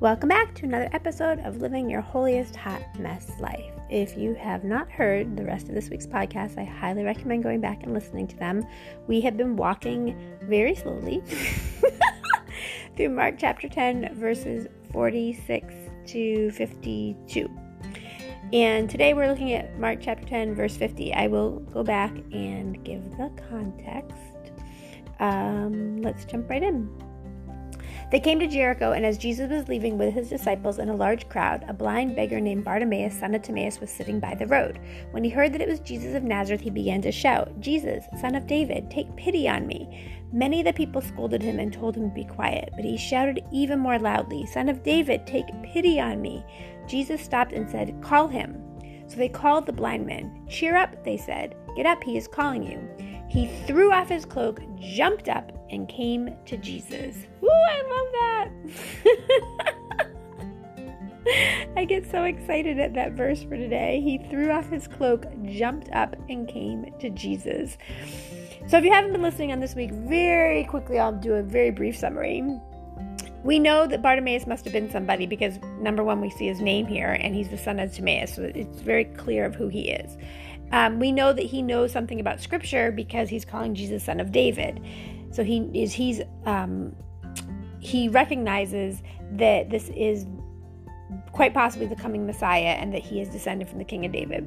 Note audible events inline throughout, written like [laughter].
Welcome back to another episode of Living Your Holiest Hot Mess Life. If you have not heard the rest of this week's podcast, I highly recommend going back and listening to them. We have been walking very slowly [laughs] through Mark chapter 10, verses 46 to 52. And today we're looking at Mark chapter 10, verse 50. I will go back and give the context. Um, let's jump right in. They came to Jericho, and as Jesus was leaving with his disciples and a large crowd, a blind beggar named Bartimaeus, son of Timaeus, was sitting by the road. When he heard that it was Jesus of Nazareth, he began to shout, Jesus, son of David, take pity on me. Many of the people scolded him and told him to be quiet, but he shouted even more loudly, Son of David, take pity on me. Jesus stopped and said, Call him. So they called the blind man. Cheer up, they said. Get up, he is calling you. He threw off his cloak, jumped up, and came to Jesus. Woo, I get so excited at that verse for today. He threw off his cloak, jumped up, and came to Jesus. So, if you haven't been listening on this week, very quickly I'll do a very brief summary. We know that Bartimaeus must have been somebody because number one, we see his name here, and he's the son of Timaeus, so it's very clear of who he is. Um, we know that he knows something about Scripture because he's calling Jesus son of David. So he is he's um, he recognizes that this is quite possibly the coming Messiah and that he is descended from the King of David.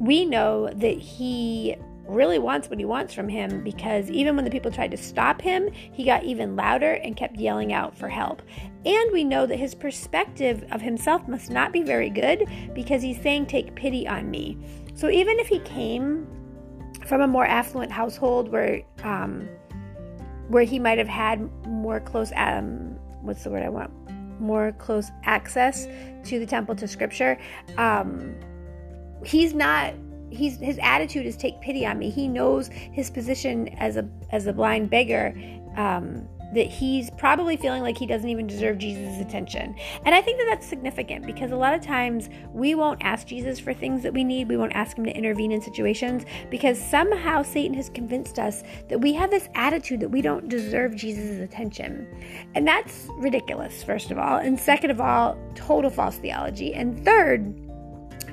We know that he really wants what he wants from him because even when the people tried to stop him, he got even louder and kept yelling out for help. And we know that his perspective of himself must not be very good because he's saying, Take pity on me. So even if he came from a more affluent household where um, where he might have had more close um, what's the word I want more close access to the temple to scripture. Um, he's not he's his attitude is take pity on me. He knows his position as a as a blind beggar um, that he's probably feeling like he doesn't even deserve Jesus' attention. And I think that that's significant because a lot of times we won't ask Jesus for things that we need. We won't ask him to intervene in situations because somehow Satan has convinced us that we have this attitude that we don't deserve Jesus' attention. And that's ridiculous, first of all. And second of all, total false theology. And third,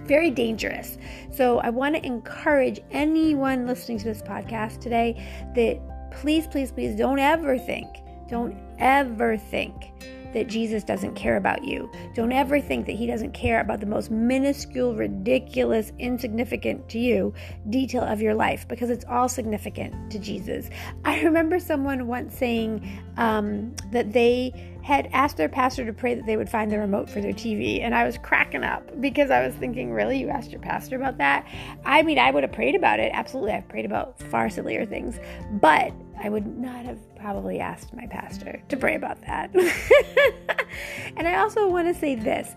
very dangerous. So I want to encourage anyone listening to this podcast today that please, please, please don't ever think don't ever think that Jesus doesn't care about you. Don't ever think that he doesn't care about the most minuscule, ridiculous, insignificant to you detail of your life because it's all significant to Jesus. I remember someone once saying um, that they had asked their pastor to pray that they would find the remote for their TV, and I was cracking up because I was thinking, really, you asked your pastor about that? I mean, I would have prayed about it. Absolutely, I've prayed about far sillier things, but I would not have probably asked my pastor to pray about that. [laughs] and I also want to say this.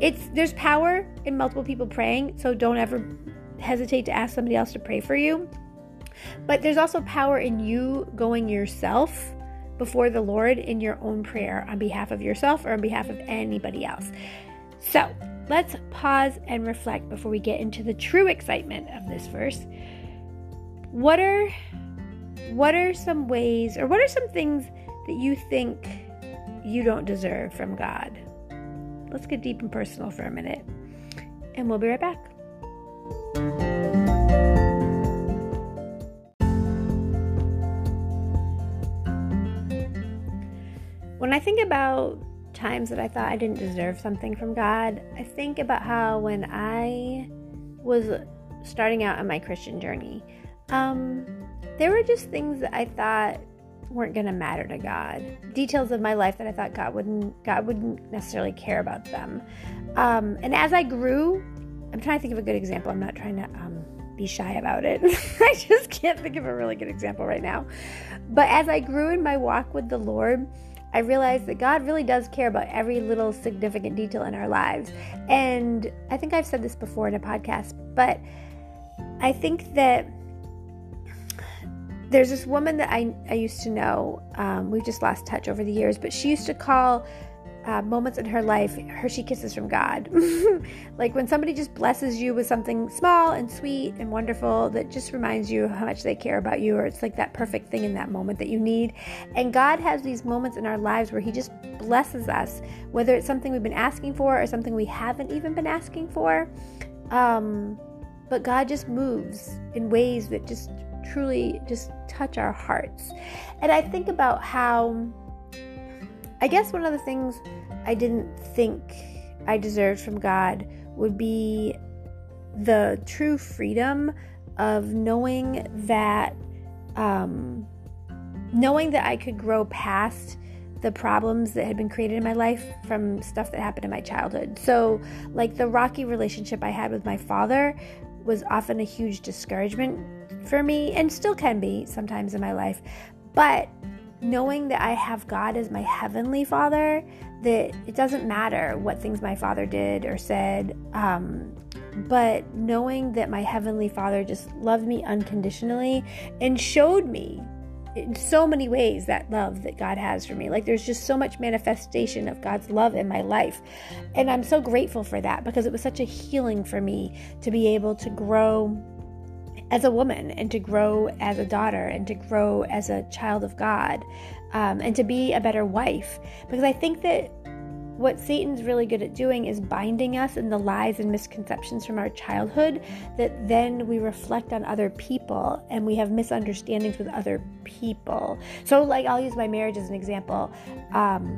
It's there's power in multiple people praying, so don't ever hesitate to ask somebody else to pray for you. But there's also power in you going yourself before the Lord in your own prayer on behalf of yourself or on behalf of anybody else. So, let's pause and reflect before we get into the true excitement of this verse. What are what are some ways or what are some things that you think you don't deserve from God? Let's get deep and personal for a minute, and we'll be right back. When I think about times that I thought I didn't deserve something from God, I think about how when I was starting out on my Christian journey, um, there were just things that I thought weren't going to matter to God. Details of my life that I thought God wouldn't God wouldn't necessarily care about them. Um, and as I grew, I'm trying to think of a good example. I'm not trying to um, be shy about it. [laughs] I just can't think of a really good example right now. But as I grew in my walk with the Lord, I realized that God really does care about every little significant detail in our lives. And I think I've said this before in a podcast, but I think that there's this woman that I, I used to know. Um, we've just lost touch over the years, but she used to call uh, moments in her life, Hershey kisses from God. [laughs] like when somebody just blesses you with something small and sweet and wonderful that just reminds you how much they care about you, or it's like that perfect thing in that moment that you need. And God has these moments in our lives where He just blesses us, whether it's something we've been asking for or something we haven't even been asking for. Um, but God just moves in ways that just truly just touch our hearts. And I think about how I guess one of the things I didn't think I deserved from God would be the true freedom of knowing that um, knowing that I could grow past the problems that had been created in my life from stuff that happened in my childhood. So, like the rocky relationship I had with my father was often a huge discouragement for me and still can be sometimes in my life. But knowing that I have God as my heavenly father, that it doesn't matter what things my father did or said, um, but knowing that my heavenly father just loved me unconditionally and showed me in so many ways that love that God has for me. Like there's just so much manifestation of God's love in my life. And I'm so grateful for that because it was such a healing for me to be able to grow as a woman and to grow as a daughter and to grow as a child of God um, and to be a better wife. Because I think that what Satan's really good at doing is binding us in the lies and misconceptions from our childhood that then we reflect on other people and we have misunderstandings with other people. So, like, I'll use my marriage as an example. Um,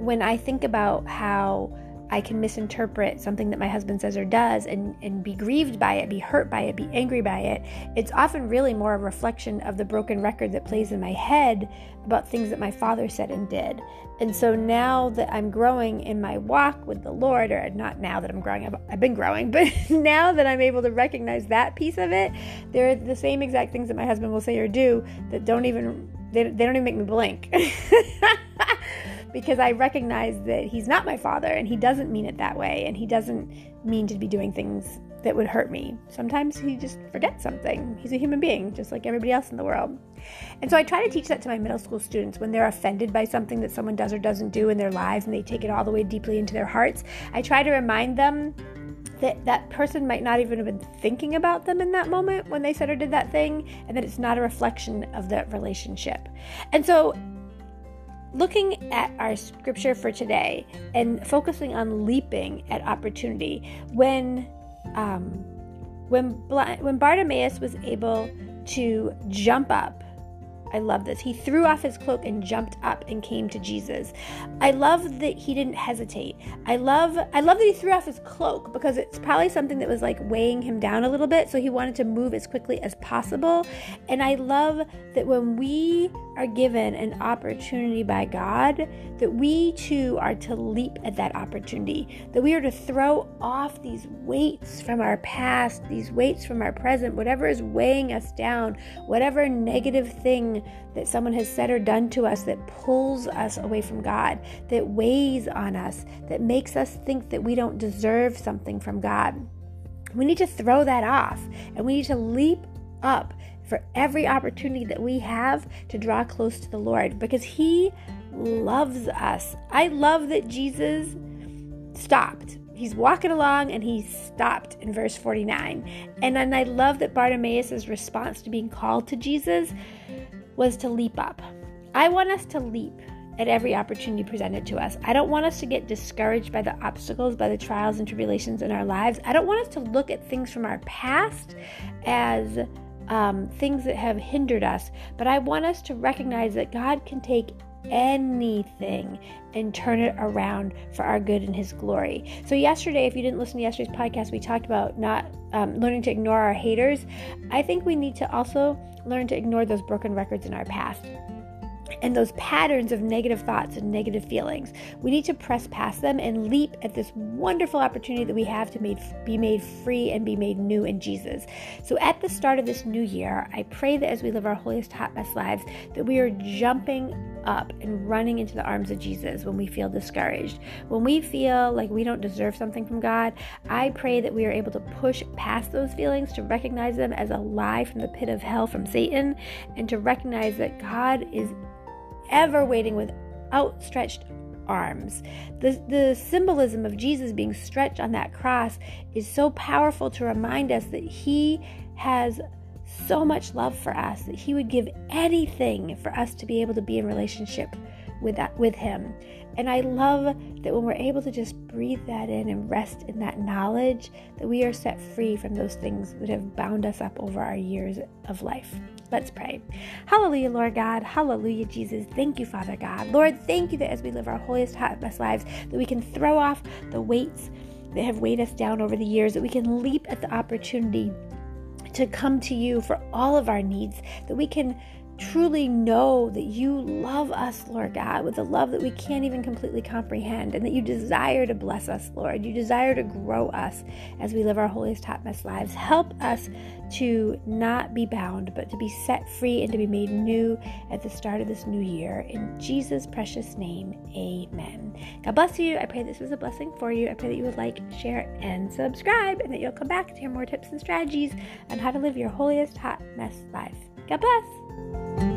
when I think about how I can misinterpret something that my husband says or does and, and be grieved by it, be hurt by it, be angry by it. It's often really more a reflection of the broken record that plays in my head about things that my father said and did. And so now that I'm growing in my walk with the Lord, or not now that I'm growing, I've, I've been growing, [laughs] but now that I'm able to recognize that piece of it, they're the same exact things that my husband will say or do that don't even, they, they don't even make me blink. [laughs] because I recognize that he's not my father and he doesn't mean it that way and he doesn't mean to be doing things that would hurt me. Sometimes he just forgets something. He's a human being, just like everybody else in the world. And so I try to teach that to my middle school students when they're offended by something that someone does or doesn't do in their lives and they take it all the way deeply into their hearts. I try to remind them that that person might not even have been thinking about them in that moment when they said or did that thing and that it's not a reflection of that relationship. And so looking at our scripture for today and focusing on leaping at opportunity when um, when when Bartimaeus was able to jump up I love this. He threw off his cloak and jumped up and came to Jesus. I love that he didn't hesitate. I love I love that he threw off his cloak because it's probably something that was like weighing him down a little bit, so he wanted to move as quickly as possible. And I love that when we are given an opportunity by God, that we too are to leap at that opportunity. That we are to throw off these weights from our past, these weights from our present, whatever is weighing us down, whatever negative thing that someone has said or done to us that pulls us away from God, that weighs on us, that makes us think that we don't deserve something from God. We need to throw that off and we need to leap up for every opportunity that we have to draw close to the Lord because He loves us. I love that Jesus stopped he's walking along and he stopped in verse 49. And then I love that Bartimaeus' response to being called to Jesus was to leap up. I want us to leap at every opportunity presented to us. I don't want us to get discouraged by the obstacles, by the trials and tribulations in our lives. I don't want us to look at things from our past as um, things that have hindered us, but I want us to recognize that God can take anything and turn it around for our good and His glory. So, yesterday, if you didn't listen to yesterday's podcast, we talked about not um, learning to ignore our haters. I think we need to also learn to ignore those broken records in our past and those patterns of negative thoughts and negative feelings. We need to press past them and leap at this wonderful opportunity that we have to made, be made free and be made new in Jesus. So at the start of this new year, I pray that as we live our holiest hot mess lives, that we are jumping up and running into the arms of Jesus when we feel discouraged. When we feel like we don't deserve something from God, I pray that we are able to push past those feelings, to recognize them as a lie from the pit of hell from Satan, and to recognize that God is ever waiting with outstretched arms. The, the symbolism of Jesus being stretched on that cross is so powerful to remind us that He has so much love for us that He would give anything for us to be able to be in relationship with that with Him. And I love that when we're able to just breathe that in and rest in that knowledge that we are set free from those things that have bound us up over our years of life. Let's pray. Hallelujah, Lord God. Hallelujah, Jesus. Thank you, Father God. Lord, thank you that as we live our holiest, best lives, that we can throw off the weights that have weighed us down over the years, that we can leap at the opportunity to come to you for all of our needs, that we can truly know that you love us, Lord God, with a love that we can't even completely comprehend, and that you desire to bless us, Lord. You desire to grow us as we live our holiest, top best lives. Help us to not be bound, but to be set free and to be made new at the start of this new year. In Jesus' precious name, amen. God bless you. I pray this was a blessing for you. I pray that you would like, share, and subscribe, and that you'll come back to hear more tips and strategies on how to live your holiest hot mess life. God bless. Música